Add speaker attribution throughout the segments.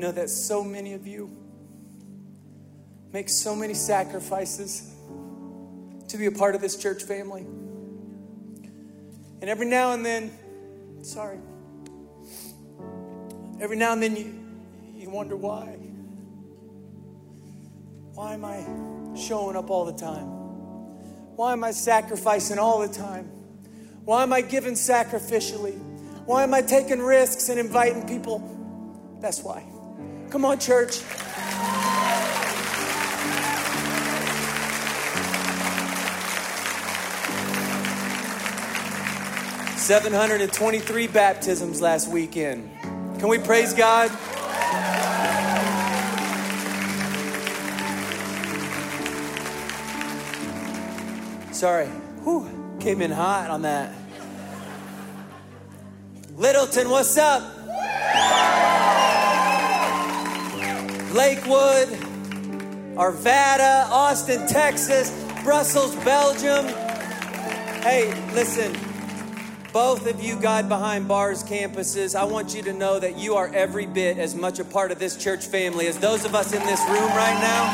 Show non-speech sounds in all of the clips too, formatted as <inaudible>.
Speaker 1: Know that so many of you make so many sacrifices to be a part of this church family. And every now and then, sorry, every now and then you, you wonder why. Why am I showing up all the time? Why am I sacrificing all the time? Why am I giving sacrificially? Why am I taking risks and inviting people? That's why. Come on, church. 723 baptisms last weekend. Can we praise God? Sorry, Whew. came in hot on that. Littleton, what's up? Lakewood, Arvada, Austin, Texas, Brussels, Belgium. Hey, listen, both of you, God Behind Bars campuses, I want you to know that you are every bit as much a part of this church family as those of us in this room right now.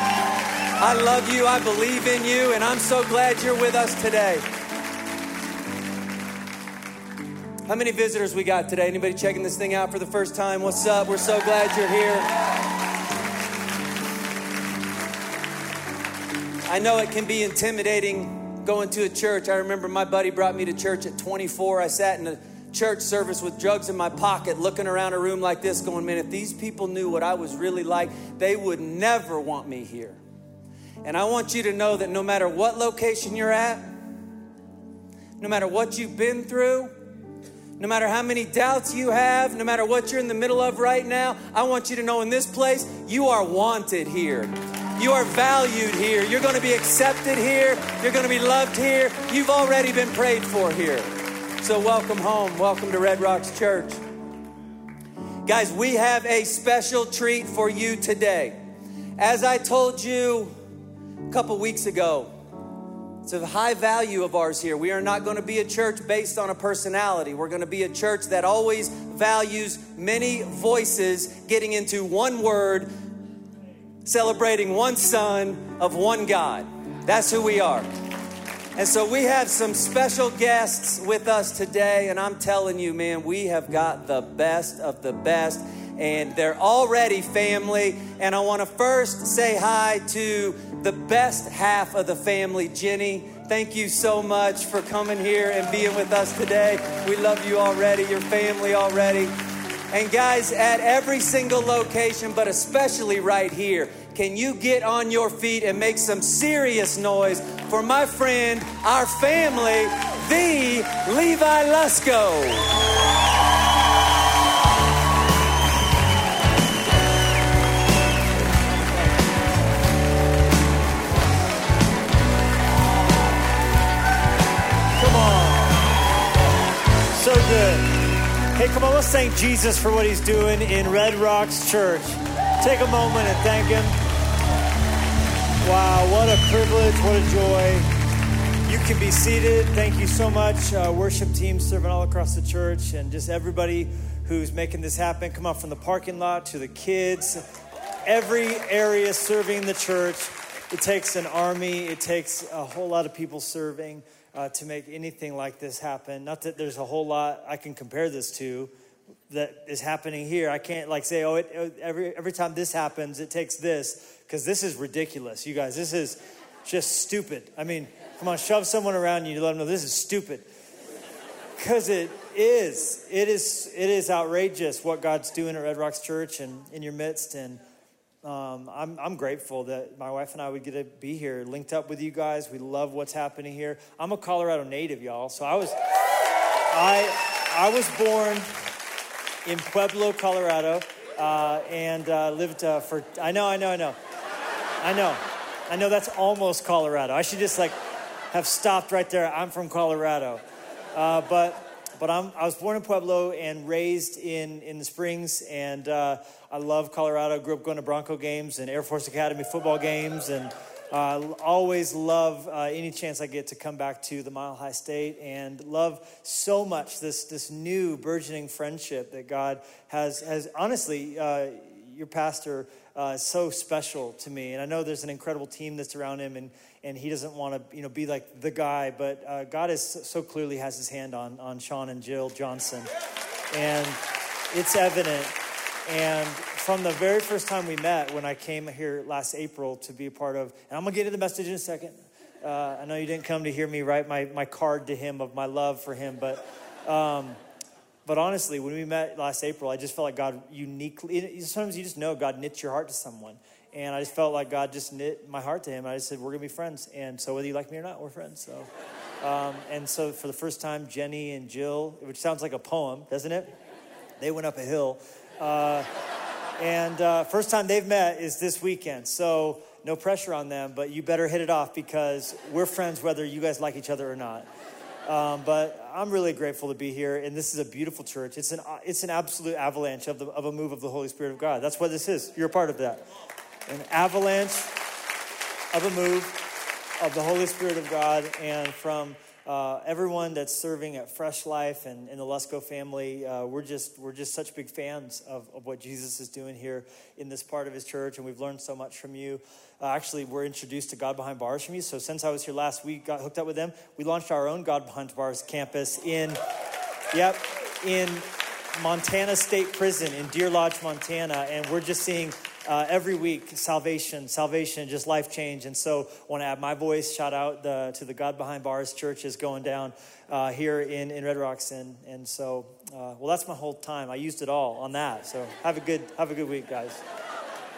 Speaker 1: I love you, I believe in you, and I'm so glad you're with us today. How many visitors we got today? Anybody checking this thing out for the first time? What's up? We're so glad you're here. I know it can be intimidating going to a church. I remember my buddy brought me to church at 24. I sat in a church service with drugs in my pocket, looking around a room like this, going, man, if these people knew what I was really like, they would never want me here. And I want you to know that no matter what location you're at, no matter what you've been through, no matter how many doubts you have, no matter what you're in the middle of right now, I want you to know in this place, you are wanted here. You are valued here. You're going to be accepted here. You're going to be loved here. You've already been prayed for here. So, welcome home. Welcome to Red Rocks Church. Guys, we have a special treat for you today. As I told you a couple weeks ago, it's a high value of ours here. We are not going to be a church based on a personality. We're going to be a church that always values many voices getting into one word celebrating one Son of one God. That's who we are. And so we have some special guests with us today, and I'm telling you, man, we have got the best of the best, and they're already family. And I want to first say hi to the best half of the family, Jenny. Thank you so much for coming here and being with us today. We love you already, your family already. And guys, at every single location, but especially right here, can you get on your feet and make some serious noise for my friend, our family, the Levi Lusko?
Speaker 2: Hey, come on, let's thank Jesus for what he's doing in Red Rocks Church. Take a moment and thank him. Wow, what a privilege, what a joy. You can be seated. Thank you so much, uh, worship team serving all across the church, and just everybody who's making this happen. Come on, from the parking lot to the kids, every area serving the church. It takes an army, it takes a whole lot of people serving uh, to make anything like this happen. Not that there's a whole lot I can compare this to that is happening here. I can't like say, oh, it, every every time this happens, it takes this because this is ridiculous, you guys. This is just stupid. I mean, come on, shove someone around you to let them know this is stupid because it is. It is. It is outrageous what God's doing at Red Rocks Church and in your midst and um, I'm, I'm grateful that my wife and I would get to be here, linked up with you guys. We love what's happening here. I'm a Colorado native, y'all. So I was, I, I was born in Pueblo, Colorado, uh, and uh, lived uh, for. I know, I know, I know, I know, I know. That's almost Colorado. I should just like have stopped right there. I'm from Colorado, uh, but but I'm, i was born in Pueblo and raised in, in the Springs, and uh, I love Colorado. Grew up going to Bronco games and Air Force Academy football games, and uh, always love uh, any chance I get to come back to the Mile High State, and love so much this this new burgeoning friendship that God has has honestly. Uh, your pastor uh, is so special to me. And I know there's an incredible team that's around him, and, and he doesn't want to you know, be like the guy, but uh, God is so clearly has his hand on, on Sean and Jill Johnson. And it's evident. And from the very first time we met, when I came here last April to be a part of, and I'm to get to the message in a second. Uh, I know you didn't come to hear me write my, my card to him of my love for him, but. Um, but honestly, when we met last April, I just felt like God uniquely, sometimes you just know God knits your heart to someone. And I just felt like God just knit my heart to him. I just said, we're going to be friends. And so whether you like me or not, we're friends. So, um, and so for the first time, Jenny and Jill, which sounds like a poem, doesn't it? They went up a hill. Uh, and uh, first time they've met is this weekend. So no pressure on them, but you better hit it off because we're friends whether you guys like each other or not. Um, but I'm really grateful to be here, and this is a beautiful church. It's an, it's an absolute avalanche of, the, of a move of the Holy Spirit of God. That's what this is. You're a part of that. An avalanche of a move of the Holy Spirit of God, and from uh, everyone that's serving at Fresh Life and in the Lusko family, uh, we're just we're just such big fans of, of what Jesus is doing here in this part of His church, and we've learned so much from you. Uh, actually, we're introduced to God Behind Bars from you. So since I was here last week, got hooked up with them. We launched our own God Behind Bars campus in, yep, in Montana State Prison in Deer Lodge, Montana, and we're just seeing uh, every week salvation salvation, just life change. And so I want to add my voice shout out the, to the god behind bars church is going down uh, here in, in red rocks. And, and so uh, well that's my whole time. I used it all on that. So have a good have a good week guys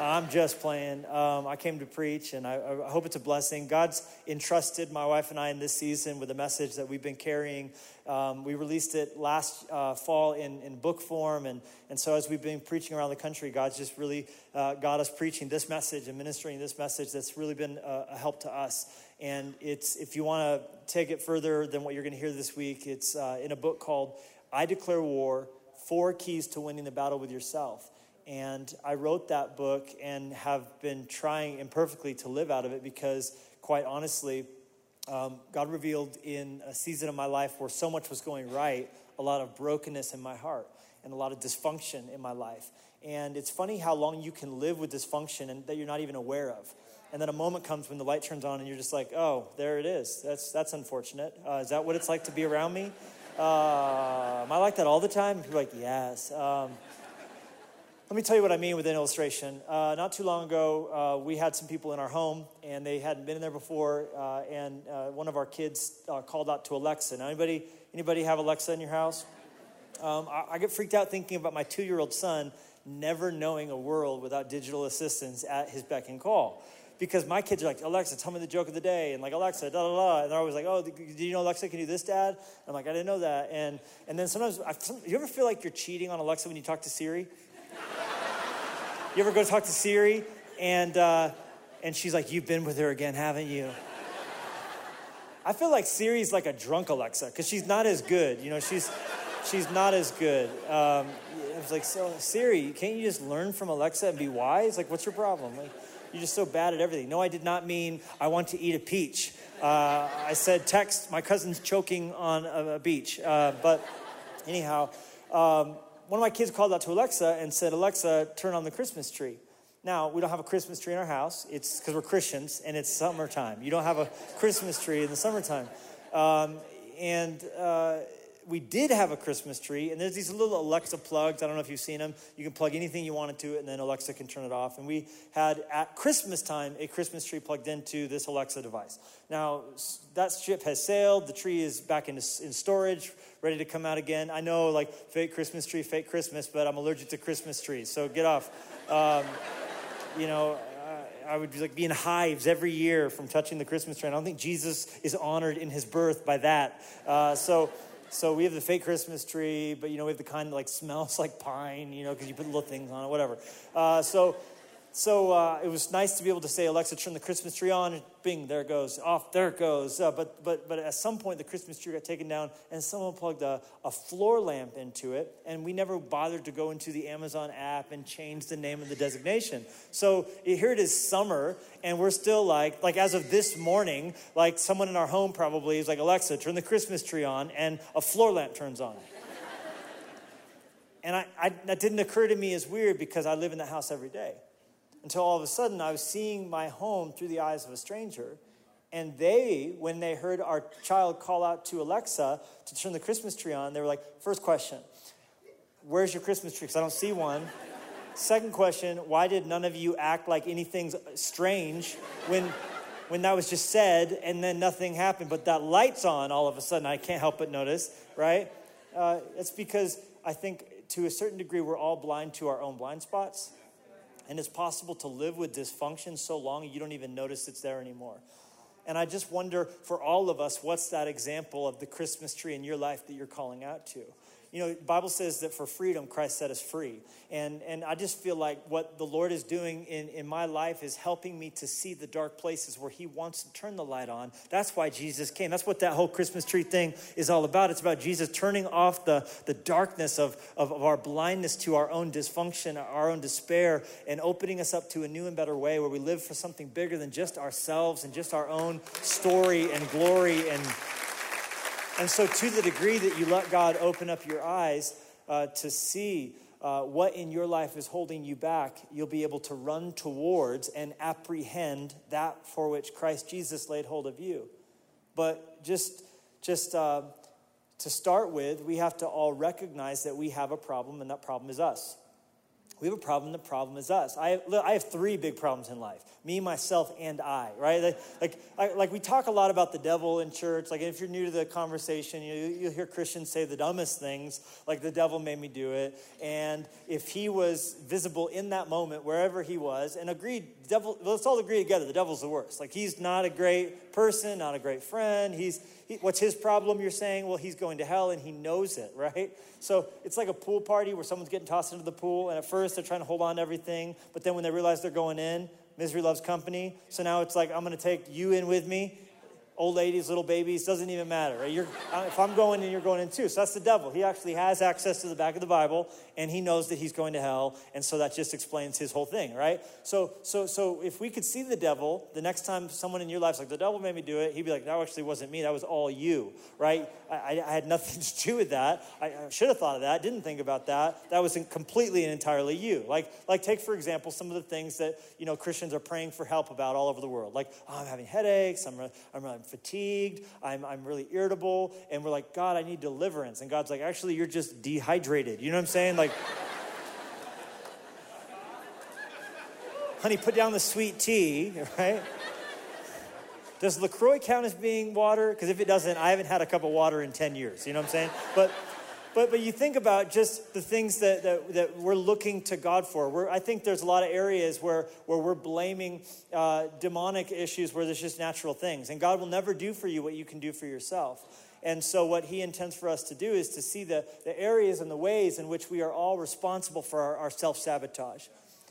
Speaker 2: I'm just playing. Um, I came to preach, and I, I, hope it's a blessing. God's entrusted my wife and I in this season with a message that we've been carrying. Um, we released it last uh, fall in, in book form, and, and so as we've been preaching around the country, God's just really uh, got us preaching this message and ministering this message that's really been a, a help to us. And it's if you want to take it further than what you're going to hear this week, it's uh, in a book called "I Declare War: Four Keys to Winning the Battle with Yourself." And I wrote that book and have been trying imperfectly to live out of it because, quite honestly, um, God revealed in a season of my life where so much was going right, a lot of brokenness in my heart and a lot of dysfunction in my life. And it's funny how long you can live with dysfunction and that you're not even aware of. And then a moment comes when the light turns on and you're just like, oh, there it is. That's, that's unfortunate. Uh, is that what it's like to be around me? Uh, am I like that all the time? People are like, yes. Um, let me tell you what I mean with an illustration. Uh, not too long ago, uh, we had some people in our home, and they hadn't been in there before. Uh, and uh, one of our kids uh, called out to Alexa. Now, anybody, anybody have Alexa in your house? Um, I, I, get freaked out thinking about my two-year-old son never knowing a world without digital assistance at his beck and call. Because my kids are like, Alexa, tell me the joke of the day, and like Alexa, da da da, and they're always like, oh, do you know Alexa can do this, Dad? I'm like, I didn't know that, and and then sometimes, I, you ever feel like you're cheating on Alexa when you talk to Siri? You ever go talk to Siri and uh, and she's like, "You've been with her again, haven't you?" I feel like Siri's like a drunk Alexa because she's not as good. You know, she's she's not as good. Um, I was like, so Siri, can't you just learn from Alexa and be wise? Like, what's your problem? Like, you're just so bad at everything. No, I did not mean I want to eat a peach. Uh, I said text my cousin's choking on a, a beach. Uh, but anyhow, um, one of my kids called out to Alexa and said, Alexa, turn on the Christmas tree. Now, we don't have a Christmas tree in our house. It's because we're Christians and it's summertime. You don't have a Christmas tree in the summertime. Um, and uh, we did have a Christmas tree, and there's these little Alexa plugs. I don't know if you've seen them. You can plug anything you want into it, and then Alexa can turn it off. And we had at Christmas time a Christmas tree plugged into this Alexa device. Now, that ship has sailed. The tree is back in, in storage, ready to come out again. I know, like, fake Christmas tree, fake Christmas, but I'm allergic to Christmas trees, so get off. Um, you know, I would be like be in hives every year from touching the Christmas tree. I don't think Jesus is honored in his birth by that. Uh, so so we have the fake Christmas tree, but you know we have the kind that like smells like pine, you know, because you put little things on it, whatever. Uh, so so uh, it was nice to be able to say, Alexa, turn the Christmas tree on. Bing, there it goes. Off, there it goes. Uh, but, but, but at some point, the Christmas tree got taken down, and someone plugged a, a floor lamp into it. And we never bothered to go into the Amazon app and change the name of the designation. So here it is summer, and we're still like, like as of this morning, like someone in our home probably is like, Alexa, turn the Christmas tree on, and a floor lamp turns on. And I, I, that didn't occur to me as weird because I live in that house every day. Until all of a sudden, I was seeing my home through the eyes of a stranger. And they, when they heard our child call out to Alexa to turn the Christmas tree on, they were like, first question, where's your Christmas tree? Because I don't see one. Second question, why did none of you act like anything's strange when, when that was just said and then nothing happened, but that light's on all of a sudden? I can't help but notice, right? Uh, it's because I think to a certain degree we're all blind to our own blind spots. And it's possible to live with dysfunction so long you don't even notice it's there anymore. And I just wonder for all of us, what's that example of the Christmas tree in your life that you're calling out to? You know, Bible says that for freedom, Christ set us free. And, and I just feel like what the Lord is doing in, in my life is helping me to see the dark places where He wants to turn the light on. That's why Jesus came. That's what that whole Christmas tree thing is all about. It's about Jesus turning off the, the darkness of, of, of our blindness to our own dysfunction, our own despair, and opening us up to a new and better way where we live for something bigger than just ourselves and just our own story and glory and and so, to the degree that you let God open up your eyes uh, to see uh, what in your life is holding you back, you'll be able to run towards and apprehend that for which Christ Jesus laid hold of you. But just, just uh, to start with, we have to all recognize that we have a problem, and that problem is us. We have a problem. The problem is us. I I have three big problems in life me, myself, and I, right? Like, like, like, we talk a lot about the devil in church. Like, if you're new to the conversation, you, you'll hear Christians say the dumbest things, like, the devil made me do it. And if he was visible in that moment, wherever he was, and agreed, devil, let's all agree together, the devil's the worst. Like, he's not a great person, not a great friend. He's, he, what's his problem? You're saying, well, he's going to hell and he knows it, <laughs> right? So it's like a pool party where someone's getting tossed into the pool, and at first they're trying to hold on to everything, but then when they realize they're going in, misery loves company. So now it's like, I'm going to take you in with me old ladies, little babies, doesn't even matter. Right? Uh, if I'm going in, you're going in too. So that's the devil. He actually has access to the back of the Bible, and he knows that he's going to hell, and so that just explains his whole thing, right? So, so, so if we could see the devil, the next time someone in your life's like, the devil made me do it, he'd be like, that actually wasn't me, that was all you, right? I, I had nothing <laughs> to do with that. I, I should have thought of that, didn't think about that. That wasn't completely and entirely you. Like, like take for example some of the things that you know Christians are praying for help about all over the world. Like, oh, I'm having headaches, I'm, I'm, I'm fatigued, I'm, I'm really irritable. And we're like, God, I need deliverance. And God's like, actually, you're just dehydrated. You know what I'm saying? Like, <laughs> honey, put down the sweet tea, right? Does LaCroix count as being water? Because if it doesn't, I haven't had a cup of water in 10 years. You know what I'm saying? But but, but you think about just the things that, that, that we're looking to God for. We're, I think there's a lot of areas where, where we're blaming uh, demonic issues where there's just natural things. And God will never do for you what you can do for yourself. And so, what he intends for us to do is to see the, the areas and the ways in which we are all responsible for our, our self sabotage.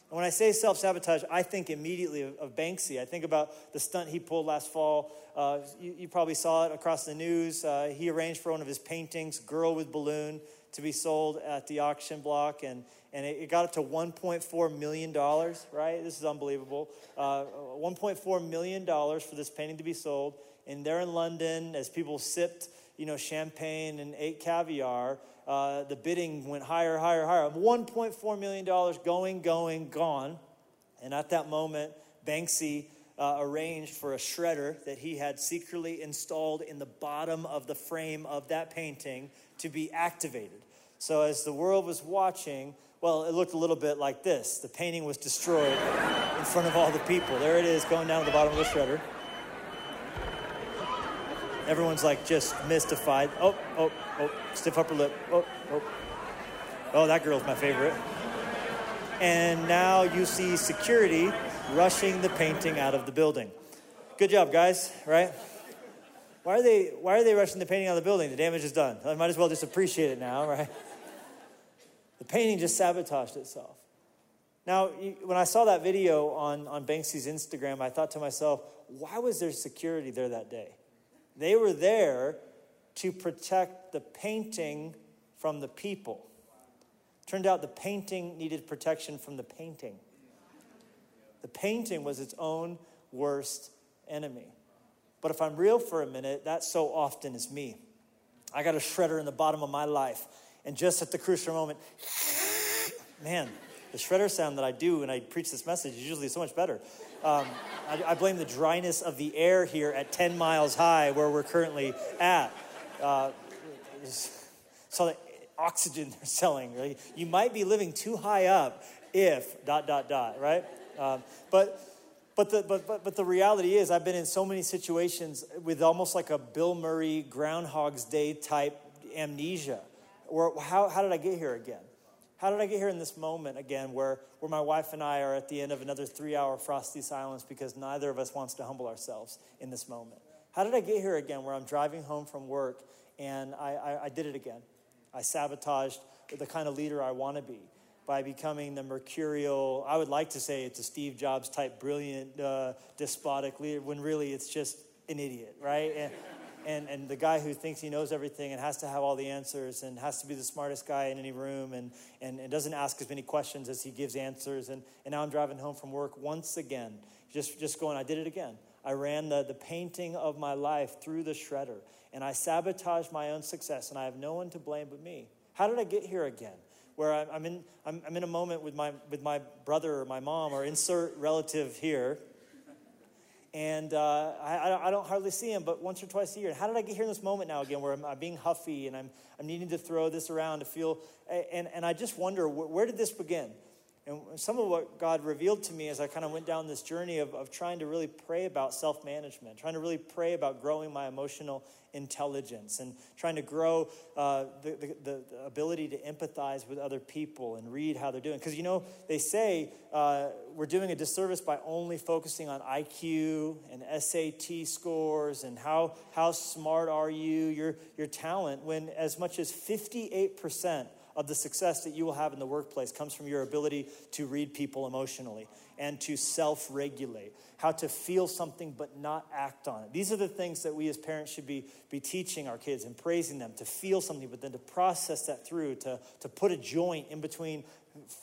Speaker 2: And when I say self sabotage, I think immediately of, of, Banksy. I think about the stunt he pulled last fall. Uh, you, you, probably saw it across the news. Uh, he arranged for one of his paintings, Girl with Balloon, to be sold at the auction block, and, and it, it got up to $1.4 million, right? This is unbelievable. Uh, $1.4 million for this painting to be sold. And there in London, as people sipped you know, champagne and ate caviar, uh, the bidding went higher, higher, higher. $1.4 million going, going, gone. And at that moment, Banksy uh, arranged for a shredder that he had secretly installed in the bottom of the frame of that painting to be activated. So as the world was watching, well, it looked a little bit like this. The painting was destroyed in front of all the people. There it is, going down to the bottom of the shredder. Everyone's like just mystified. Oh, oh, oh, stiff upper lip. Oh, oh. Oh, that girl's my favorite. And now you see security rushing the painting out of the building. Good job, guys, right? Why are they why are they rushing the painting out of the building? The damage is done. I might as well just appreciate it now, right? The painting just sabotaged itself. Now, when I saw that video on, on Banksy's Instagram, I thought to myself, why was there security there that day? They were there to protect the painting from the people. Turned out the painting needed protection from the painting. The painting was its own worst enemy. But if I'm real for a minute, that so often is me. I got a shredder in the bottom of my life And just at the crucial moment, <laughs> man, the shredder sound that I do when I preach this message is usually so much better. Um, I, I, blame the dryness of the air here at 10 miles high where we're currently at. Uh, so the oxygen <laughs> they're selling, right? You might be living too high up if dot dot dot, right? Um, but but the, but, but, but the reality is, I've been in so many situations with almost like a Bill Murray Groundhog's Day type amnesia. Or how, how did I get here again? How did I get here in this moment again where, where my wife and I are at the end of another three hour frosty silence because neither of us wants to humble ourselves in this moment? How did I get here again where I'm driving home from work and I, I, I did it again? I sabotaged the kind of leader I want to be by becoming the mercurial, I would like to say it's a Steve Jobs type brilliant, uh, despotic leader, when really it's just an idiot, right? And, and, and the guy who thinks he knows everything and has to have all the answers and has to be the smartest guy in any room and, and, and doesn't ask as many questions as he gives answers. And, and now I'm driving home from work once again, just, just going, I did it again. I ran the, the painting of my life through the shredder and I sabotaged my own success, and I have no one to blame but me. How did I get here again? where I'm in, I'm, I'm in a moment with my, with my brother or my mom or insert relative here. And uh, I, I don't hardly see him, but once or twice a year. How did I get here in this moment now again where I'm, I'm being huffy and I'm, I'm needing to throw this around to feel, and, and I just wonder, where, where did this begin? And some of what God revealed to me as I kind of went down this journey of, of trying to really pray about self management, trying to really pray about growing my emotional intelligence, and trying to grow uh, the, the, the, ability to empathize with other people and read how they're doing. Because, you know, they say uh, we're doing a disservice by only focusing on IQ and SAT scores and how, how smart are you, your, your talent, when as much as 58% of the success that you will have in the workplace comes from your ability to read people emotionally and to self regulate, how to feel something but not act on it. These are the things that we as parents should be, be teaching our kids and praising them to feel something, but then to process that through, to, to put a joint in between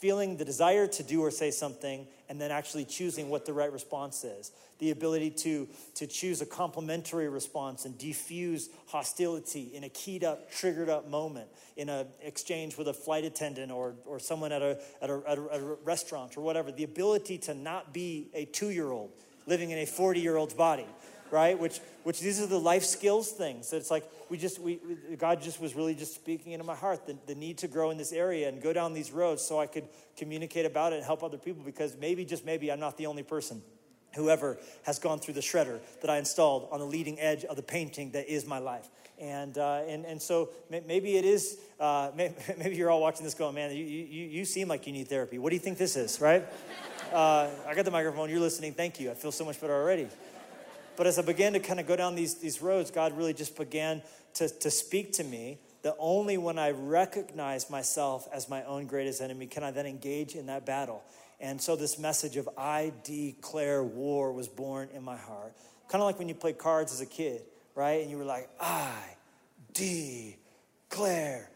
Speaker 2: feeling the desire to do or say something and then actually choosing what the right response is. The ability to, to choose a complementary response and defuse hostility in a keyed up triggered up moment in an exchange with a flight attendant or, or someone at a, at, a, at, a, at a restaurant or whatever. The ability to not be a two-year-old living in a 40-year-old's body right? Which, which these are the life skills things. So it's like we just, we, God just was really just speaking into my heart the, the need to grow in this area and go down these roads so I could communicate about it and help other people because maybe, just maybe, I'm not the only person whoever has gone through the shredder that I installed on the leading edge of the painting that is my life. And, uh, and, and so maybe it is, uh, <laughs> maybe you're all watching this going, man, you, you, you seem like you need therapy. What do you think this is, right? <laughs> Uh, I got the microphone, you're listening, thank you. I feel so much better already. But as I began to kind of go down these, these roads, God really just began to, to speak to me that only when I recognize myself as my own greatest enemy can I then engage in that battle. And so this message of I declare war was born in my heart. Kind of like when you played cards as a kid, right? And you were like, I declare,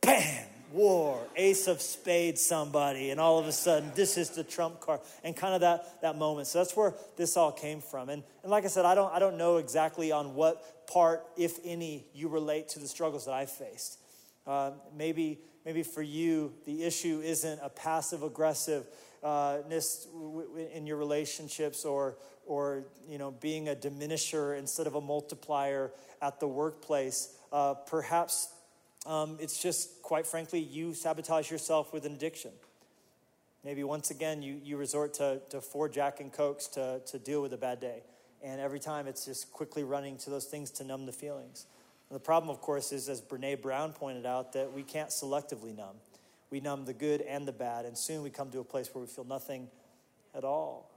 Speaker 2: bam, war, ace of spades, somebody, and all of a sudden, this is the trump card, and kind of that, that moment. So that's where this all came from. And, and like I said, I don't, I don't know exactly on what part, if any, you relate to the struggles that I faced. Uh, maybe, maybe for you, the issue isn't a passive aggressiveness in your relationships or, or you know, being a diminisher instead of a multiplier at the workplace. Uh, perhaps um, it's just, quite frankly, you sabotage yourself with an addiction. Maybe once again, you, you resort to, to four Jack and Cokes to, to deal with a bad day. And every time it's just quickly running to those things to numb the feelings. And the problem, of course, is, as Brene Brown pointed out, that we can't selectively numb. We numb the good and the bad, and soon we come to a place where we feel nothing at all.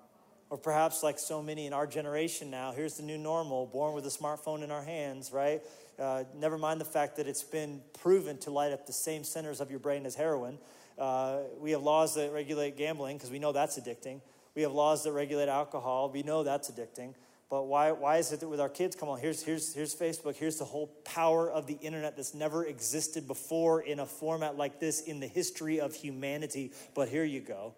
Speaker 2: Or perhaps, like so many in our generation now, here's the new normal, born with a smartphone in our hands, right? Uh, never mind the fact that it's been proven to light up the same centers of your brain as heroin. Uh, we have laws that regulate gambling because we know that's addicting. We have laws that regulate alcohol. We know that's addicting. But why, why is it that with our kids, come on, here's, here's, here's Facebook, here's the whole power of the internet that's never existed before in a format like this in the history of humanity. But here you go.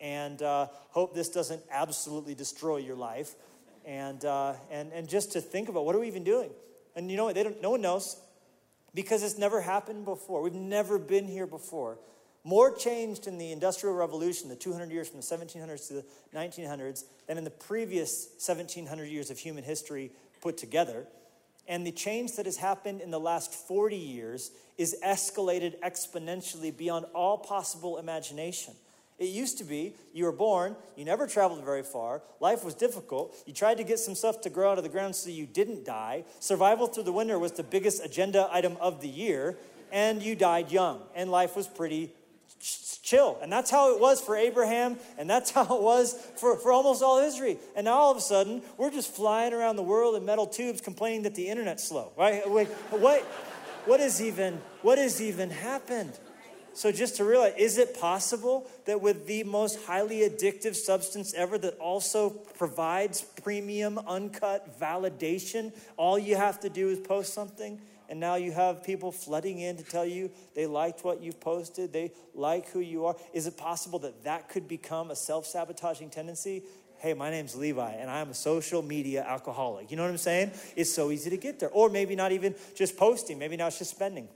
Speaker 2: And uh, hope this doesn't absolutely destroy your life. And, uh, and, and just to think about what are we even doing? And you know what? They don't, no one knows. because it's never happened before. We've never been here before. More changed in the Industrial Revolution, the 200 years from the 1700s to the 1900s, than in the previous 1700 years of human history put together. And the change that has happened in the last 40 years is escalated exponentially beyond all possible imagination. It used to be you were born, you never traveled very far, life was difficult, you tried to get some stuff to grow out of the ground so you didn't die. Survival through the winter was the biggest agenda item of the year, and you died young, and life was pretty chill. And that's how it was for Abraham, and that's <laughs> how it was for, for almost all history. And now all of a sudden, we're just flying around the world in metal tubes complaining that the internet's slow, right? Wait, what, what, is even, what has even happened? So, just to realize, is it possible that with the most highly addictive substance ever that also provides premium, uncut validation, all you have to do is post something? And now you have people flooding in to tell you they liked what you've posted, they like who you are. Is it possible that that could become a self sabotaging tendency? Hey, my name's Levi, and I'm a social media alcoholic. You know what I'm saying? It's so easy to get there. Or maybe not even just posting, maybe now it's just spending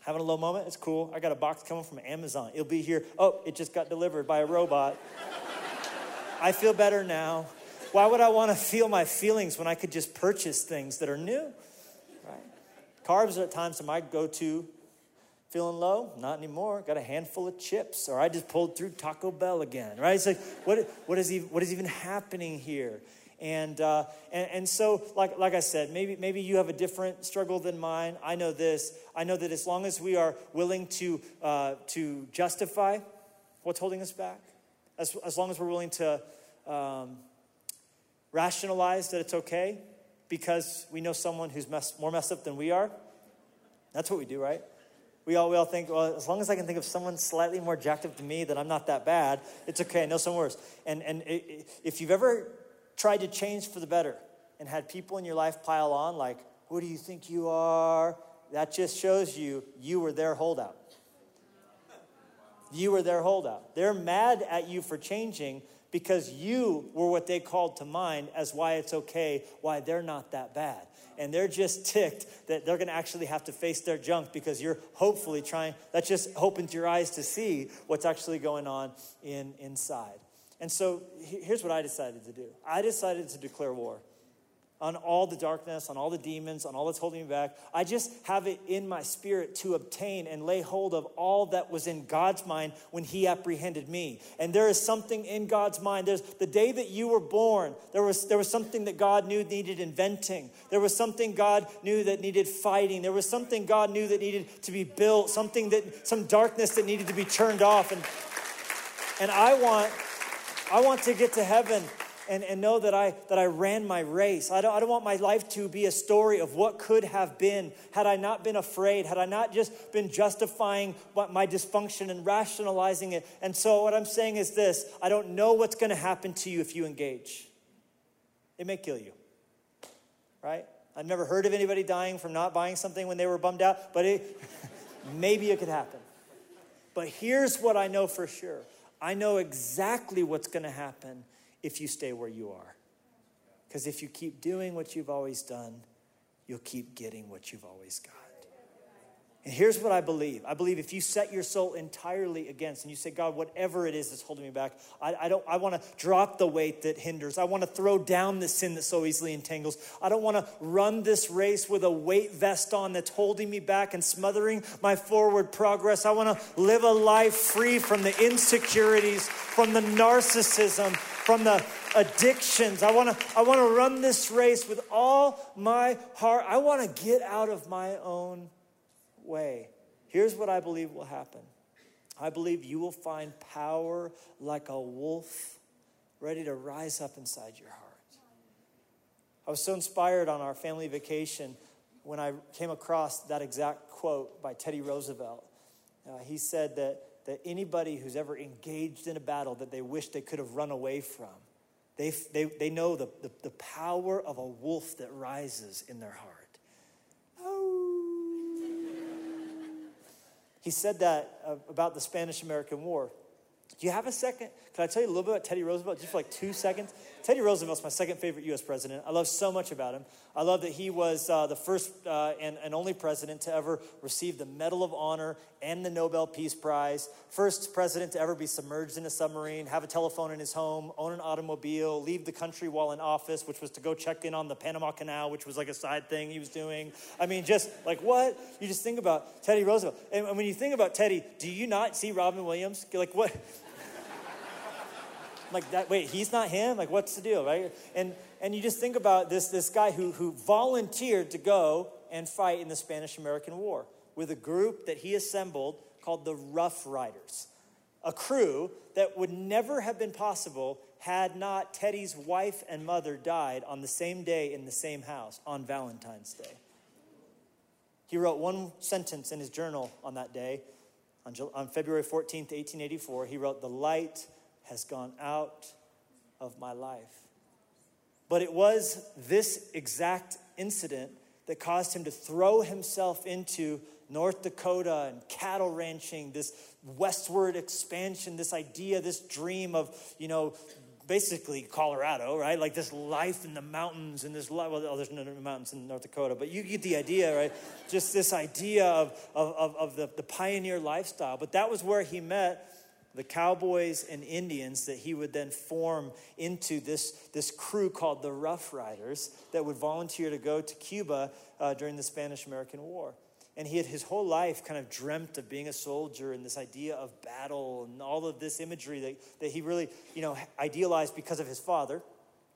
Speaker 2: having a low moment. It's cool. I got a box coming from Amazon. It'll be here. Oh, it just got delivered by a robot. <laughs> I feel better now. Why would I want to feel my feelings when I could just purchase things that are new? Right? Carbs are at times my go to. Feeling low? Not anymore. Got a handful of chips, or I just pulled through Taco Bell again. Right? It's like, what, what, is, even, what is even happening here? And, uh, and, and so, like, like I said, maybe, maybe you have a different struggle than mine. I know this. I know that as long as we are willing to, uh, to justify what's holding us back, as, as long as we're willing to um, rationalize that it's okay because we know someone who's mess, more messed up than we are, that's what we do, right? We all, we all think, well, as long as I can think of someone slightly more jacked up than me, that I'm not that bad, it's okay. I know someone worse. And, and it, it, if you've ever tried to change for the better and had people in your life pile on, like, who do you think you are? That just shows you you were their holdout. You were their holdout. They're mad at you for changing because you were what they called to mind as why it's okay, why they're not that bad. And they're just <laughs> ticked that they're going to actually have to face their junk because you're hopefully trying, that just opens your eyes to see what's actually going on in, inside. And so here's what I decided to do I decided to declare war on all the darkness, on all the demons, on all that's holding me back. I just have it in my spirit to obtain and lay hold of all that was in God's mind when He apprehended me. And there is something in God's mind. There's the day that you were born, there was, there was something that God knew needed inventing. There was something God knew that needed fighting. There was something God knew that needed to be built, something that, some darkness that needed to be turned off. And, and I want I want to get to heaven and, and know that I, that I ran my race. I don't, I don't want my life to be a story of what could have been had I not been afraid, had I not just been justifying my dysfunction and rationalizing it. And so, what I'm saying is this I don't know what's going to happen to you if you engage. It may kill you, right? I've never heard of anybody dying from not buying something when they were bummed out, but it, <laughs> maybe it could happen. But here's what I know for sure I know exactly what's going to happen if you stay where you are. Because if you keep doing what you've always done, you'll keep getting what you've always got. And here's what I believe I believe if you set your soul entirely against and you say, God, whatever it is that's holding me back, I, I don't I want to drop the weight that hinders. I want to throw down the sin that so easily entangles. I don't want to run this race with a weight vest on that's holding me back and smothering my forward progress. I want to live a life free from the insecurities, from the narcissism, from the addictions. I want to I want to run this race with all my heart. I want to get out of my own way. Here's what I believe will happen I believe you will find power like a wolf ready to rise up inside your heart. I was so inspired on our family vacation when I came across that exact quote by Teddy Roosevelt. Uh, he said that, that anybody who's ever engaged in a battle that they wish they could have run away from, they, they, they know the, the, the power of a wolf that rises in their heart. He said that uh, about the Spanish American War. Do you have a second? Can I tell you a little bit about Teddy Roosevelt just for like two seconds? Teddy Roosevelt's my second favorite U.S. president. I love so much about him. I love that he was uh, the first uh, and, and only president to ever receive the Medal of Honor and the Nobel Peace Prize. First president to ever be submerged in a submarine, have a telephone in his home, own an automobile, leave the country while in office, which was to go check in on the Panama Canal, which was like a side thing he was doing. I mean, just like what? You just think about Teddy Roosevelt. And when you think about Teddy, do you not see Robin Williams? Like what? <laughs> like that wait he's not him like what's the deal right and and you just think about this this guy who who volunteered to go and fight in the spanish american war with a group that he assembled called the rough riders a crew that would never have been possible had not teddy's wife and mother died on the same day in the same house on valentine's day he wrote one sentence in his journal on that day on, on february 14th 1884 he wrote the light has gone out of my life. But it was this exact incident that caused him to throw himself into North Dakota and cattle ranching, this westward expansion, this idea, this dream of, you know, basically Colorado, right? Like this life in the mountains and this life, well, there's no mountains in North Dakota, but you get the idea, right? Just this idea of, of, of the, the pioneer lifestyle. But that was where he met the cowboys and Indians that he would then form into this, this crew called the Rough Riders that would volunteer to go to Cuba uh, during the Spanish American War. And he had his whole life kind of dreamt of being a soldier and this idea of battle and all of this imagery that, that he really, you know, idealized because of his father.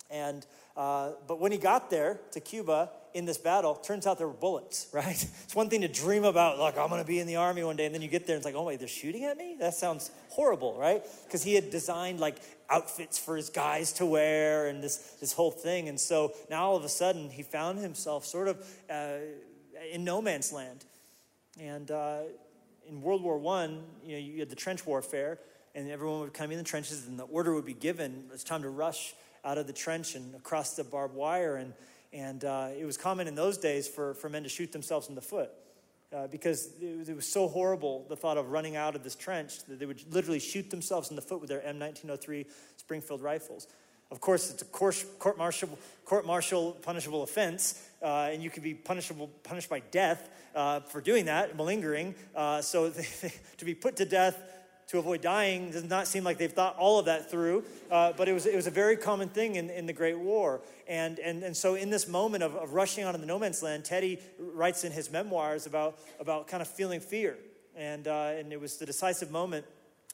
Speaker 2: And, uh, but when he got there to Cuba, in this battle, turns out there were bullets, <laughs> right? It's one thing to dream about, like, I'm gonna be in the army one day, and then you get there and it's like, oh, wait, they're shooting at me? That sounds horrible, right? Because he had designed like outfits for his guys to wear and this, this whole thing. And so now all of a sudden, he found himself sort of uh, in no man's land. And uh, in World War One, you know, you had the trench warfare, and everyone would come in the trenches, and the order would be given. It's time to rush out of the trench and across the barbed wire. And and uh, it was common in those days for, for men to shoot themselves in the foot uh, because it was, it was, so horrible, the thought of running out of this trench, that they would literally shoot themselves in the foot with their M1903 Springfield rifles. Of course, it's a court martial, court martial punishable offense, uh, and you could be punishable, punished by death uh, for doing that, malingering. Uh, so <laughs> to be put to death to avoid dying does not seem like they've thought all of that through, uh, but it was, it was a very common thing in, in the Great War. And, and, and so, in this moment of, of rushing out of the no man's land, Teddy writes in his memoirs about, about kind of feeling fear. And, uh, and it was the decisive moment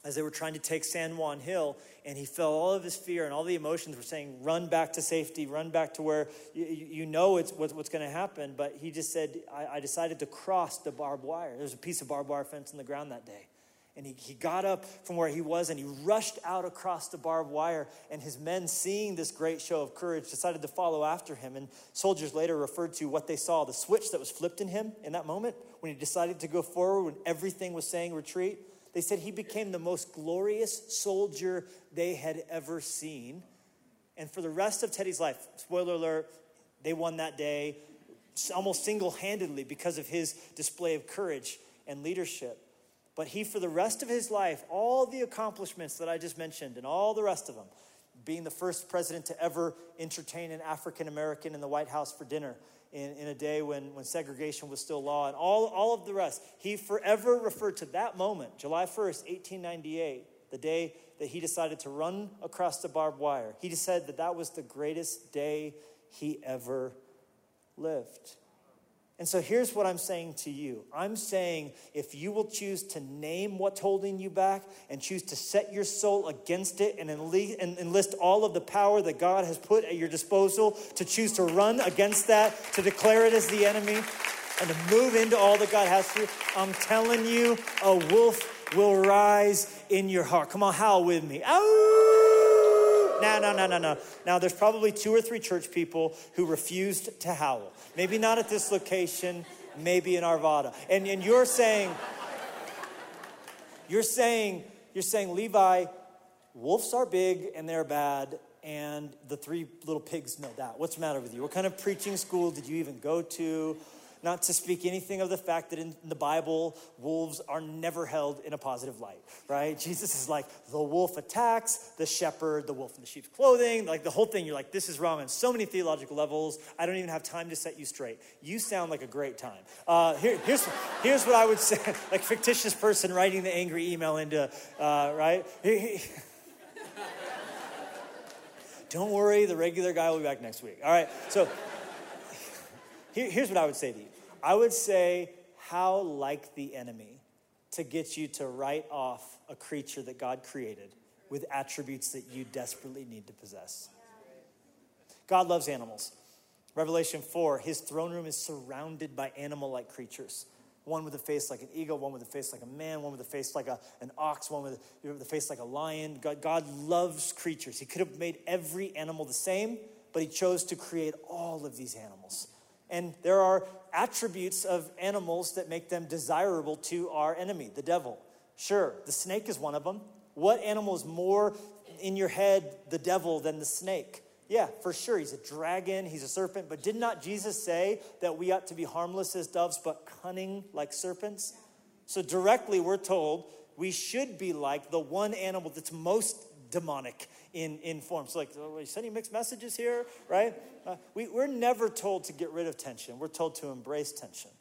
Speaker 2: as they were trying to take San Juan Hill, and he felt all of his fear and all the emotions were saying, run back to safety, run back to where you, you know it's what's, what's going to happen. But he just said, I, I decided to cross the barbed wire. There was a piece of barbed wire fence in the ground that day. And he, he got up from where he was and he rushed out across the barbed wire. And his men, seeing this great show of courage, decided to follow after him. And soldiers later referred to what they saw the switch that was flipped in him in that moment when he decided to go forward when everything was saying retreat. They said he became the most glorious soldier they had ever seen. And for the rest of Teddy's life, spoiler alert, they won that day almost single handedly because of his display of courage and leadership. But he, for the rest of his life, all the accomplishments that I just mentioned and all the rest of them, being the first president to ever entertain an African American in the White House for dinner in, in a day when, when segregation was still law, and all, all of the rest, he forever referred to that moment, July 1st, 1898, the day that he decided to run across the barbed wire. He said that that was the greatest day he ever lived. And so here's what I'm saying to you I'm saying if you will choose to name what's holding you back and choose to set your soul against it and enlist all of the power that God has put at your disposal to choose to run against that, to declare it as the enemy, and to move into all that God has for you, I'm telling you, a wolf will rise in your heart. Come on, howl with me. Ow! No, no, no, no, no. Now, there's probably two or three church people who refused to howl. Maybe not at this location, maybe in Arvada. And, and you're saying, you're saying, you're saying, Levi, wolves are big and they're bad, and the three little pigs know that. What's the matter with you? What kind of preaching school did you even go to? Not to speak anything of the fact that in the Bible, wolves are never held in a positive light, right? Jesus is like, the wolf attacks, the shepherd, the wolf in the sheep's clothing, like the whole thing. You're like, this is wrong on so many theological levels. I don't even have time to set you straight. You sound like a great time. Uh, here, here's, here's what I would say, <laughs> like fictitious person writing the angry email into, uh, right? <laughs> Don't worry, the regular guy will be back next week. All right, so here, here's what I would say to you I would say, how like the enemy to get you to write off a creature that God created with attributes that you desperately need to possess. God loves animals. Revelation 4, his throne room is surrounded by animal like creatures one with a face like an eagle, one with a face like a man, one with a face like a, an ox, one with a, with a face like a lion. God, God loves creatures. He could have made every animal the same, but He chose to create all of these animals. And there are attributes of animals that make them desirable to our enemy, the devil. Sure, the snake is one of them. What animal is more in your head, the devil, than the snake? Yeah, for sure. He's a dragon, he's a serpent. But did not Jesus say that we ought to be harmless as doves, but cunning like serpents? So directly, we're told we should be like the one animal that's most demonic in, in form. So, like, are you sending mixed messages here, right? Uh, we, we're never told to get rid of tension, we're told to embrace tension.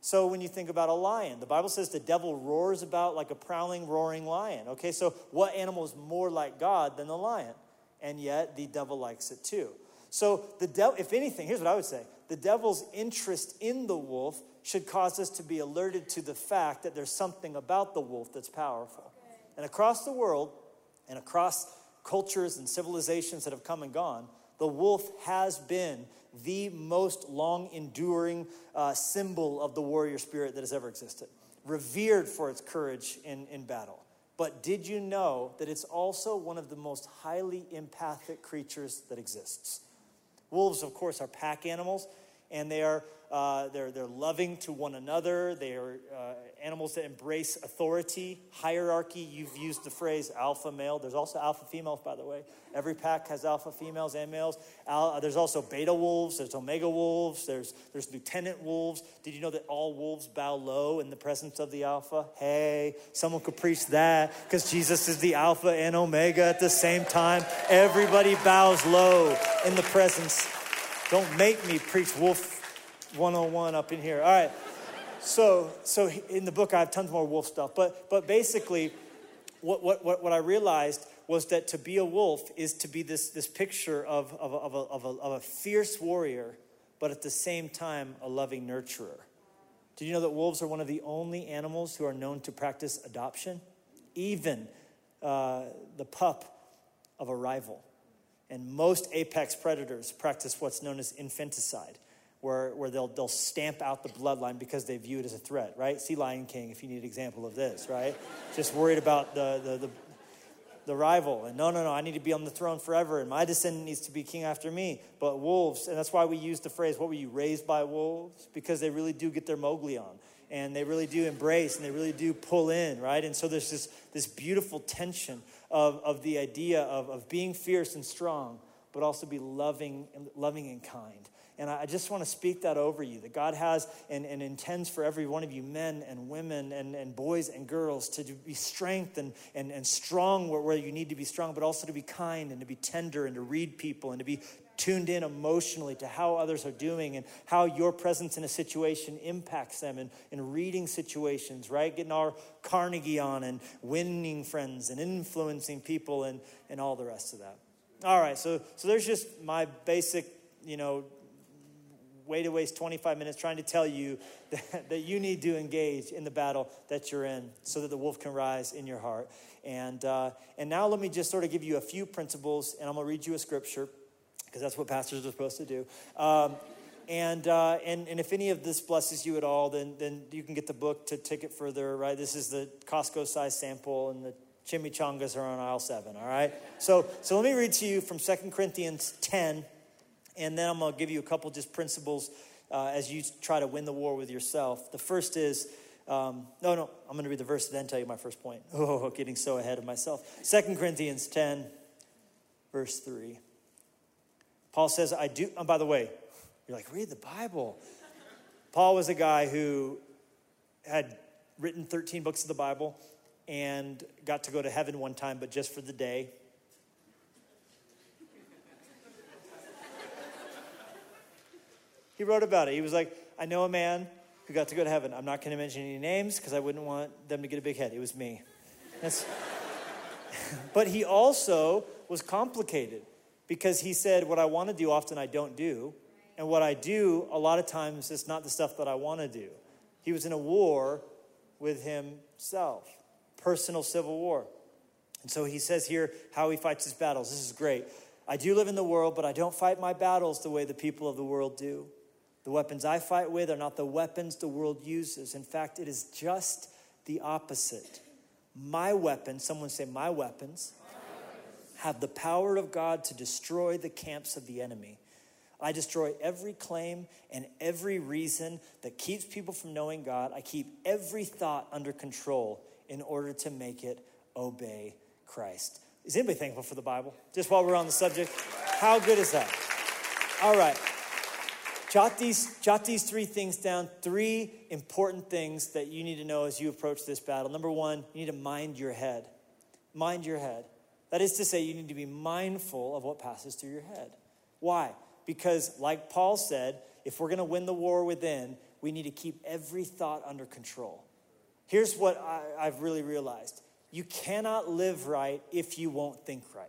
Speaker 2: So, when you think about a lion, the Bible says the devil roars about like a prowling, roaring lion. Okay, so what animal is more like God than the lion? and yet the devil likes it too. So the devil, if anything, here's what I would say: the devil's interest in the wolf should cause us to be alerted to the fact that there's something about the wolf that's powerful. And across the world, and across cultures and civilizations that have come and gone, the wolf has been the most long enduring uh, symbol of the warrior spirit that has ever existed, revered for its courage in, in battle. But did you know that it's also one of the most highly empathic creatures that exists? Wolves, of course, are pack animals, and they are uh, they're, they're loving to one another. They are uh, animals that embrace authority, hierarchy. You've used the phrase alpha male. There's also alpha females, by the way. Every pack has alpha females and males. Al, uh, there's also beta wolves. There's omega wolves. There's, there's lieutenant wolves. Did you know that all wolves bow low in the presence of the alpha? Hey, someone could preach that because Jesus is the alpha and omega at the same time. Everybody bows low in the presence. Don't make me preach wolf 101 up in here. All right. So, so in the book, I have tons more wolf stuff. But, but basically, what, what, what I realized was that to be a wolf is to be this, this picture of, of, a, of, a, of, a, of a fierce warrior, but at the same time, a loving nurturer. Did you know that wolves are one of the only animals who are known to practice adoption? Even uh, the pup of a rival. And most apex predators practice what's known as infanticide where, where they'll, they'll stamp out the bloodline because they view it as a threat, right? See Lion King if you need an example of this, right? Just worried about the, the, the, the rival. And no, no, no, I need to be on the throne forever, and my descendant needs to be king after me. But wolves, and that's why we use the phrase, what were you raised by wolves? Because they really do get their Mowgli on. And they really do embrace and they really do pull in, right? And so there's this, this beautiful tension of, of the idea of, of being fierce and strong, but also be loving, loving and kind. And I just want to speak that over you that God has and, and intends for every one of you, men and women and, and boys and girls, to be strength and, and, strong where, where you need to be strong, but also to be kind and to be tender and to read people and to be tuned in emotionally to how others are doing and how your presence in a situation impacts them and in reading situations, right? Getting our Carnegie on and winning friends and influencing people and, and all the rest of that. All right, so, so there's just my basic, you know, way to waste 25 minutes trying to tell you that, <laughs> that you need to engage in the battle that you're in so that the wolf can rise in your heart. And, uh, and now let me just sort of give you a few principles, and I'm going to read you a scripture because that's what pastors are supposed to do. Um, and, uh, and, and if any of this blesses you at all, then, then you can get the book to take it further, right? This is the Costco size sample, and the chimichangas are on aisle seven, all right? So, so let me read to you from Second Corinthians 10, and then I'm going to give you a couple just principles uh, as you try to win the war with yourself. The first is, um, no, no, I'm going to read the verse then tell you my first point. <laughs> Oh, getting so ahead of myself. Second Corinthians 10, verse 3. Paul says, I do, and by the way, you're like, read the Bible. Paul was a guy who had written 13 books of the Bible and got to go to heaven one time, but just for the day. He wrote about it. He was like, I know a man who got to go to heaven. I'm not going to mention any names because I wouldn't want them to get a big head. It was me. <laughs> but he also was complicated because he said, What I want to do, often I don't do. And what I do, a lot of times, is not the stuff that I want to do. He was in a war with himself, personal civil war. And so he says here how he fights his battles. This is great. I do live in the world, but I don't fight my battles the way the people of the world do. The weapons I fight with are not the weapons the world uses. In fact, it is just the opposite. My weapons, someone say, my weapons, have the power of God to destroy the camps of the enemy. I destroy every claim and every reason that keeps people from knowing God. I keep every thought under control in order to make it obey Christ. Is anybody thankful for the Bible? Just while we're on the subject, how good is that? All right. Jot these, jot these three things down. Three important things that you need to know as you approach this battle. Number one, you need to mind your head. Mind your head. That is to say, you need to be mindful of what passes through your head. Why? Because, like Paul said, if we're going to win the war within, we need to keep every thought under control. Here's what I, have really realized you cannot live right if you won't think right.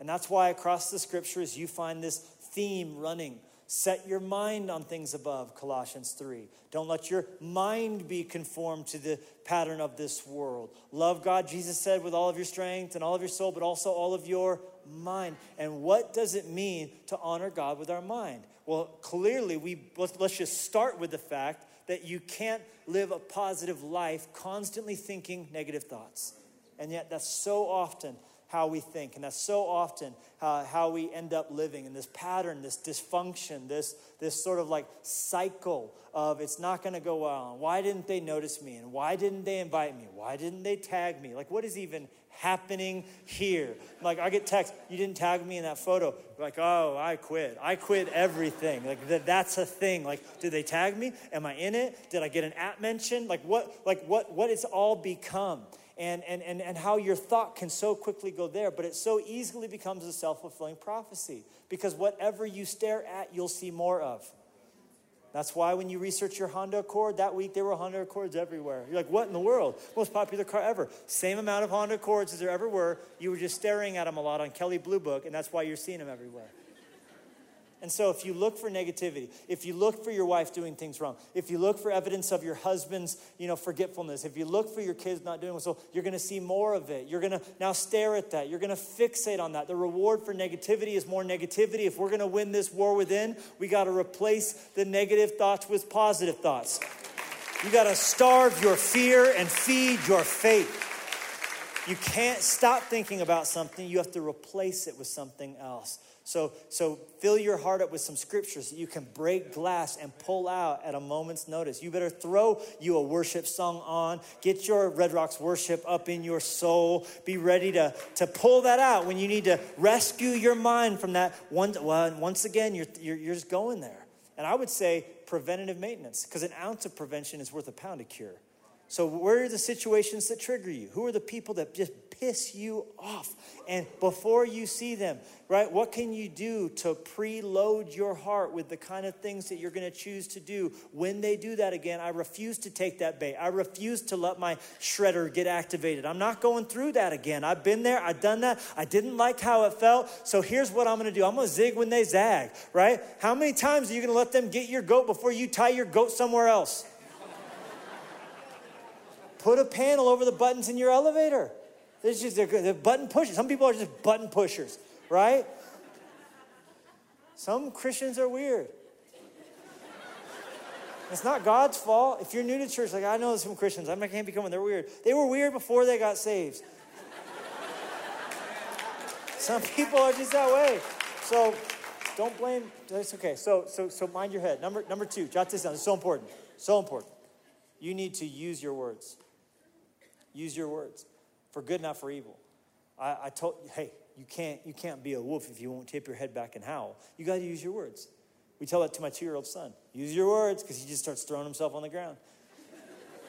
Speaker 2: And that's why across the scriptures you find this theme running Set your mind on things above, Colossians 3. Don't let your mind be conformed to the pattern of this world. Love God, Jesus said, with all of your strength and all of your soul, but also all of your mind. And what does it mean to honor God with our mind? Well, clearly, we, let's, let's just start with the fact that you can't live a positive life constantly thinking negative thoughts. And yet, that's so often how we think. And that's so often uh, how we end up living in this pattern, this dysfunction, this, this sort of like cycle of it's not going to go well. Why didn't they notice me? And why didn't they invite me? Why didn't they tag me? Like, what is even happening here? Like, I get text, you didn't tag me in that photo. Like, oh, I quit. I quit everything. Like, that, that's a thing. Like, did they tag me? Am I in it? Did I get an app mention? Like, what, like, what, what it's all become? And, and, and, and how your thought can so quickly go there, but it so easily becomes a self fulfilling prophecy because whatever you stare at, you'll see more of. That's why when you research your Honda Accord, that week there were Honda Accords everywhere. You're like, what in the world? Most popular car ever. Same amount of Honda Accords as there ever were. You were just staring at them a lot on Kelley Blue Book, and that's why you're seeing them everywhere. And so, if you look for negativity, if you look for your wife doing things wrong, if you look for evidence of your husband's, you know, forgetfulness, if you look for your kids not doing well, so you're going to see more of it. You're going to now stare at that. You're going to fixate on that. The reward for negativity is more negativity. If we're going to win this war within, we got to replace the negative thoughts with positive thoughts. You got to starve your fear and feed your faith. You can't stop thinking about something, you have to replace it with something else. So, so fill your heart up with some scriptures that you can break glass and pull out at a moment's notice. You better throw you a worship song on. Get your Red Rocks worship up in your soul. Be ready to, to pull that out when you need to rescue your mind from that. One, well, once again, you're, you're, you're just going there. And I would say preventative maintenance, because an ounce of prevention is worth a pound of cure. So, where are the situations that trigger you? Who are the people that just piss you off? And before you see them, right, what can you do to preload your heart with the kind of things that you're going to choose to do when they do that again? I refuse to take that bait. I refuse to let my shredder get activated. I'm not going through that again. I've been there, I've done that. I didn't like how it felt. So, here's what I'm going to do I'm going to zig when they zag, right? How many times are you going to let them get your goat before you tie your goat somewhere else? Put a panel over the buttons in your elevator. It's just they're, button pushers. Some people are just button pushers, right? Some Christians are weird. It's not God's fault. If you're new to church, like I know some Christians, I can't be coming, they're weird. They were weird before they got saved. some people are just that way. So don't blame. It's okay. So so so mind your head. Number number two, jot this down. It's so important. So important. You need to use your words. Use your words for good, not for evil. I, I told hey, you can't you can't be a wolf if you won't tip your head back and howl. You got to use your words. We tell that to my two year old son. Use your words, because he just starts throwing himself on the ground.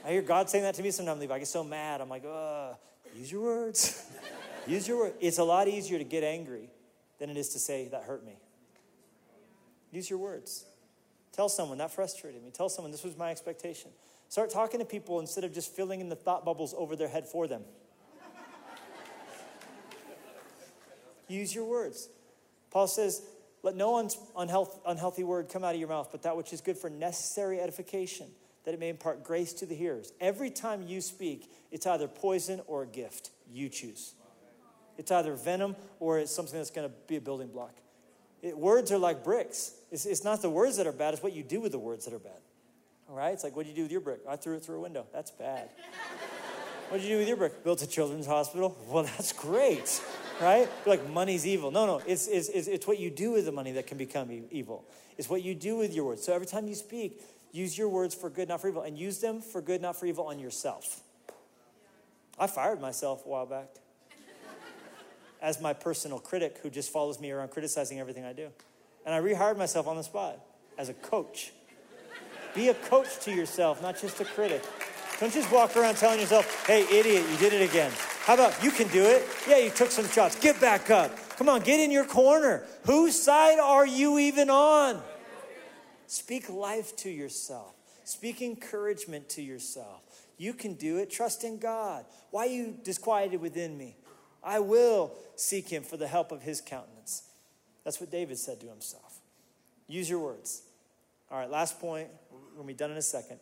Speaker 2: I hear God saying that to me sometimes. I get so mad. I'm like, ugh, use your words. <laughs> use your words. It's a lot easier to get angry than it is to say, that hurt me. Use your words. Tell someone that frustrated me. Tell someone this was my expectation. Start talking to people instead of just filling in the thought bubbles over their head for them. Use your words. Paul says, let no unhealth, unhealthy word come out of your mouth, but that which is good for necessary edification, that it may impart grace to the hearers. Every time you speak, it's either poison or a gift. You choose. It's either venom or it's something that's going to be a building block. It, words are like bricks. It's, it's not the words that are bad, it's what you do with the words that are bad. Right? It's like, what did you do with your brick? I threw it through a window. That's bad. what did you do with your brick? Built a children's hospital. Well, that's great, right? You're like, money's evil. No, no. It's, it's, it's, it's what you do with the money that can become evil. It's what you do with your words. So every time you speak, use your words for good, not for evil, and use them for good, not for evil on yourself. I fired myself a while back as my personal critic who just follows me around criticizing everything I do. And I rehired myself on the spot as a coach. Be a coach to yourself, not just a critic. Don't just walk around telling yourself, hey, idiot, you did it again. How about you can do it? Yeah, you took some shots. Get back up. Come on, get in your corner. Whose side are you even on? Speak life to yourself, speak encouragement to yourself. You can do it. Trust in God. Why are you disquieted within me? I will seek him for the help of his countenance. That's what David said to himself. Use your words. All right, last point. We're to be done in a second.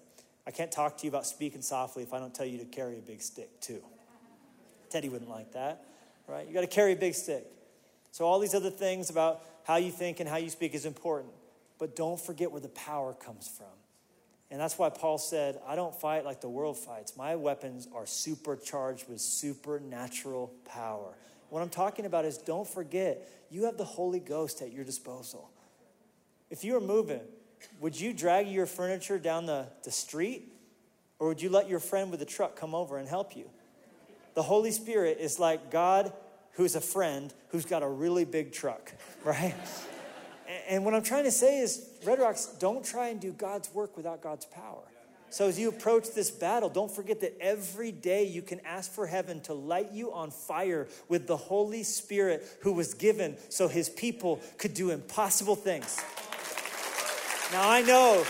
Speaker 2: I can't talk to you about speaking softly if I don't tell you to carry a big stick, too. Teddy wouldn't like that, right? You got to carry a big stick. So, all these other things about how you think and how you speak is important. But don't forget where the power comes from. And that's why Paul said, I don't fight like the world fights. My weapons are supercharged with supernatural power. What I'm talking about is don't forget, you have the Holy Ghost at your disposal. If you are moving, would you drag your furniture down the, the street? Or would you let your friend with the truck come over and help you? The Holy Spirit is like God who's a friend who's got a really big truck, <laughs> right? And what I'm trying to say is, Red Rocks, don't try and do God's work without God's power. So as you approach this battle, don't forget that every day you can ask for heaven to light you on fire with the Holy Spirit who was given so his people could do impossible things. Now I know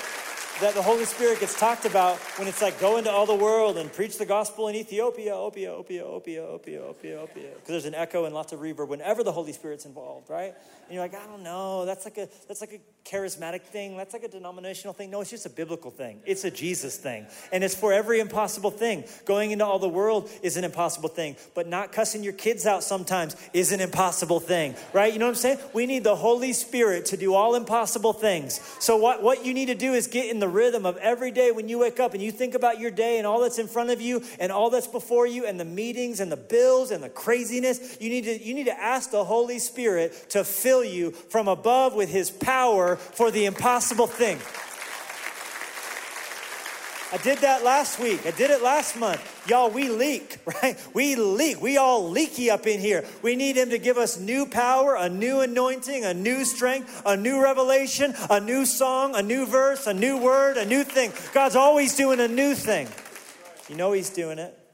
Speaker 2: that the Holy Spirit gets talked about when it's like go into all the world and preach the gospel in Ethiopia, Opia, Opia, Opia, Opia, Opia, Opia. Because there's an echo and lots of reverb whenever the Holy Spirit's involved, right? And you're like, I don't know, that's like a that's like a charismatic thing, that's like a denominational thing. No, it's just a biblical thing. It's a Jesus thing. And it's for every impossible thing. Going into all the world is an impossible thing, but not cussing your kids out sometimes is an impossible thing, right? You know what I'm saying? We need the Holy Spirit to do all impossible things. So what, what you need to do is get in the rhythm of every day when you wake up and you think about your day and all that's in front of you and all that's before you and the meetings and the bills and the craziness, you need to, you need to ask the Holy Spirit to fill you from above with his power for the impossible thing. I did that last week. I did it last month. Y'all, we leak, <laughs> right? We leak. We all leaky up in here. We need Him to give us new power, a new anointing, a new strength, a new revelation, a new song, a new verse, a new word, a new thing. God's always doing a new thing. You know He's doing it.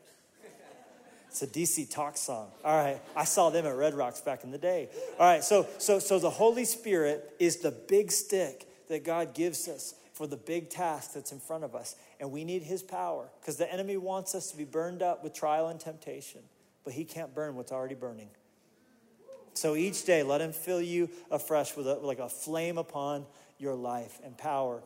Speaker 2: It's a DC talk song. All right. I saw them at Red Rocks back in the day. All right. So, so, so the Holy Spirit is the big stick that God gives us for the big task that's in front of us. And we need his power because the enemy wants us to be burned up with trial and temptation, but he can't burn what's already burning. So each day, let him fill you afresh with a, like a flame upon your life and power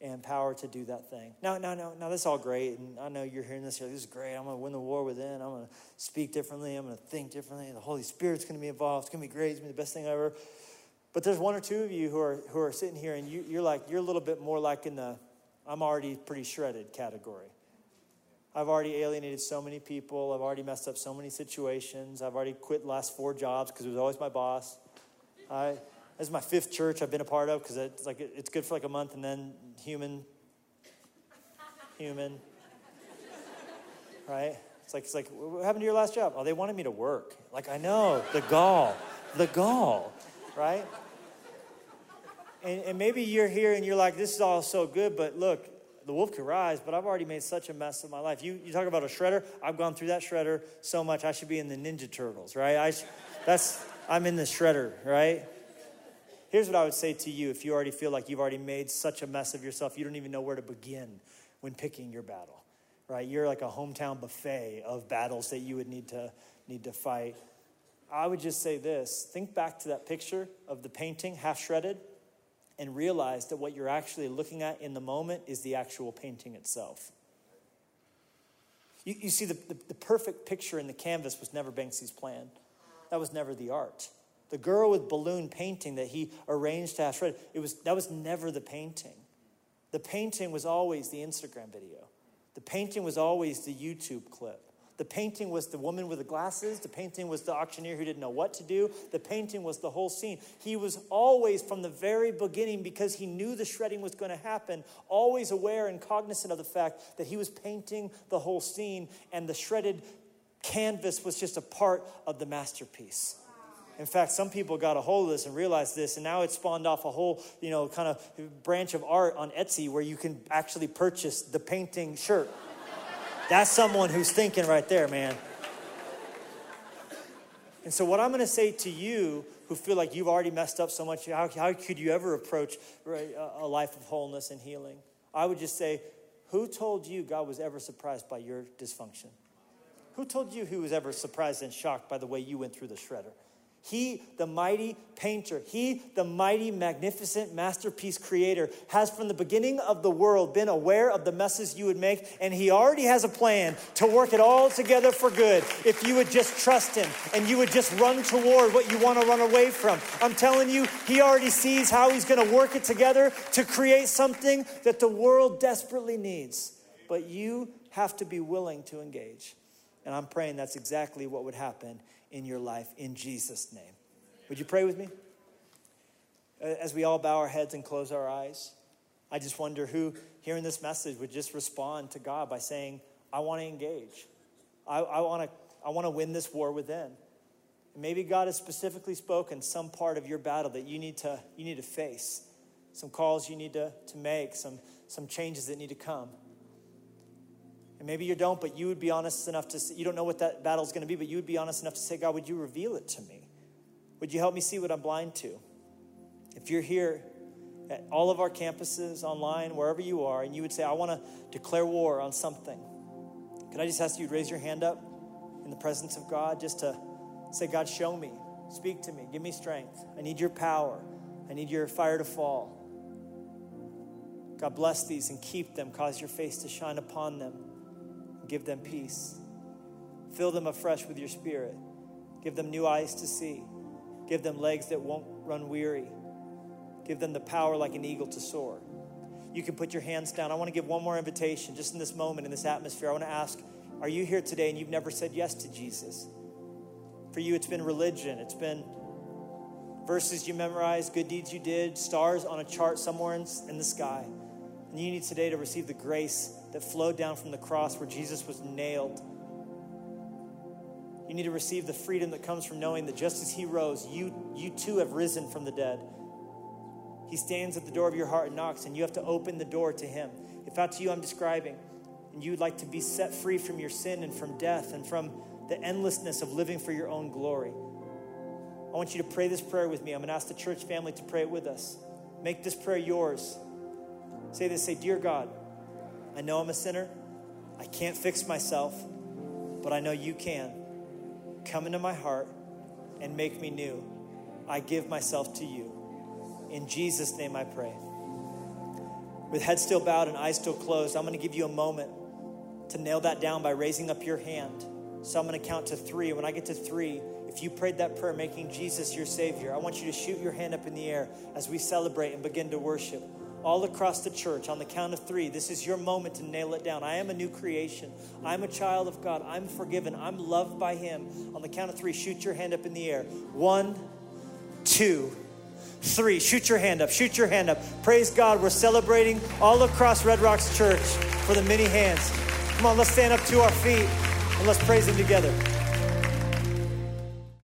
Speaker 2: and power to do that thing. No, no, no, no, this is all great, and I know you're hearing this. Here. This is great. I'm going to win the war within. I'm going to speak differently. I'm going to think differently. The Holy Spirit's going to be involved. It's going to be great. It's going to be the best thing ever. But there's one or two of you who are who are sitting here, and you, you're like you're a little bit more like in the I'm already pretty shredded category. I've already alienated so many people. I've already messed up so many situations. I've already quit last four jobs because it was always my boss. I, this is my fifth church I've been a part of because it's like it's good for like a month and then human, human, right? It's like it's like what happened to your last job? Oh, they wanted me to work. Like I know the gall, the gall, right? And, and maybe you're here and you're like, this is all so good, but look, the wolf could rise, but I've already made such a mess of my life. You, you talk about a shredder. I've gone through that shredder so much. I should be in the Ninja Turtles, right? I, that's I'm in the shredder, right? Here's what I would say to you: if you already feel like you've already made such a mess of yourself, you don't even know where to begin when picking your battle, right? You're like a hometown buffet of battles that you would need to need to fight. I would just say this: think back to that picture of the painting, half shredded and realize that what you're actually looking at in the moment is the actual painting itself. You, you see, the, the, the, perfect picture in the canvas was never Banksy's plan. That was never the art. The girl with balloon painting that he arranged to have shredded, it was, that was never the painting. The painting was always the Instagram video. The painting was always the YouTube clip. The painting was the woman with the glasses. The painting was the auctioneer who didn't know what to do. The painting was the whole scene. He was always, from the very beginning, because he knew the shredding was going to happen, always aware and cognizant of the fact that he was painting the whole scene, and the shredded canvas was just a part of the masterpiece. In fact, some people got a hold of this and realized this, and now it's spawned off a whole, you know, kind of branch of art on Etsy where you can actually purchase the painting shirt. That's someone who's thinking right there, man. And so, what I'm going to say to you who feel like you've already messed up so much, how, how could you ever approach a life of wholeness and healing? I would just say, who told you God was ever surprised by your dysfunction? Who told you he was ever surprised and shocked by the way you went through the shredder? He, the mighty painter, he, the mighty, magnificent masterpiece creator, has from the beginning of the world been aware of the messes you would make, and he already has a plan to work it all together for good if you would just trust him and you would just run toward what you want to run away from. I'm telling you, he already sees how he's going to work it together to create something that the world desperately needs. But you have to be willing to engage. And I'm praying that's exactly what would happen in your life in Jesus' name. Would you pray with me? As we all bow our heads and close our eyes, I just wonder who, hearing this message, would just respond to God by saying, I want to engage. I, I want to I want to win this war within. Maybe God has specifically spoken some part of your battle that you need to, you need to face, some calls you need to, to make, some, some changes that need to come. And maybe you don't, but you would be honest enough to say, you don't know what that battle's going to be, but you would be honest enough to say, God, would you reveal it to me? Would you help me see what I'm blind to? If you're here at all of our campuses, online, wherever you are, and you would say, I want to declare war on something, could I just ask you to raise your hand up in the presence of God just to say, God, show me, speak to me, give me strength. I need your power, I need your fire to fall. God, bless these and keep them, cause your face to shine upon them. Give them peace. Fill them afresh with your spirit. Give them new eyes to see. Give them legs that won't run weary. Give them the power like an eagle to soar. You can put your hands down. I want to give one more invitation just in this moment, in this atmosphere. I want to ask Are you here today and you've never said yes to Jesus? For you, it's been religion, it's been verses you memorized, good deeds you did, stars on a chart somewhere in, in the sky. And you need today to receive the grace that flowed down from the cross where Jesus was nailed. You need to receive the freedom that comes from knowing that just as he rose, you, you too have risen from the dead. He stands at the door of your heart and knocks, and you have to open the door to him. If that's you I'm describing, and you'd like to be set free from your sin and from death and from the endlessness of living for your own glory, I want you to pray this prayer with me. I'm going to ask the church family to pray it with us. Make this prayer yours. Say this say, Dear God, I know I'm a sinner. I can't fix myself, but I know you can. Come into my heart and make me new. I give myself to you. In Jesus' name I pray. With head still bowed and eyes still closed, I'm going to give you a moment to nail that down by raising up your hand. So I'm going to count to three. When I get to three, if you prayed that prayer, making Jesus your Savior, I want you to shoot your hand up in the air as we celebrate and begin to worship all across the church on the count of three. This is your moment to nail it down. I am a new creation. I'm a child of God. I'm forgiven. I'm loved by Him. On the count of three, shoot your hand up in the air. One, two, three. Shoot your hand up. Shoot your hand up. Praise God. We're celebrating all across Red Rocks Church for the many hands. Come on, let's stand up to our feet and let's praise Him together.